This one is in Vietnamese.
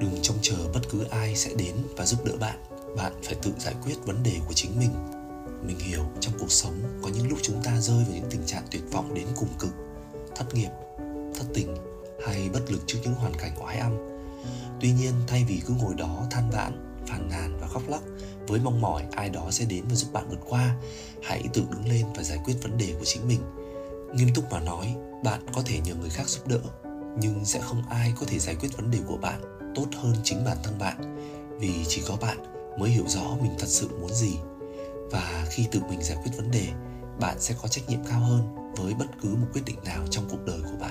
đừng trông chờ bất cứ ai sẽ đến và giúp đỡ bạn. Bạn phải tự giải quyết vấn đề của chính mình. Mình hiểu trong cuộc sống có những lúc chúng ta rơi vào những tình trạng tuyệt vọng đến cùng cực, thất nghiệp, thất tình hay bất lực trước những hoàn cảnh oái âm. Tuy nhiên, thay vì cứ ngồi đó than vãn, phàn nàn và khóc lóc với mong mỏi ai đó sẽ đến và giúp bạn vượt qua, hãy tự đứng lên và giải quyết vấn đề của chính mình. Nghiêm túc mà nói, bạn có thể nhờ người khác giúp đỡ nhưng sẽ không ai có thể giải quyết vấn đề của bạn tốt hơn chính bản thân bạn. Vì chỉ có bạn mới hiểu rõ mình thật sự muốn gì. Và khi tự mình giải quyết vấn đề, bạn sẽ có trách nhiệm cao hơn với bất cứ một quyết định nào trong cuộc đời của bạn.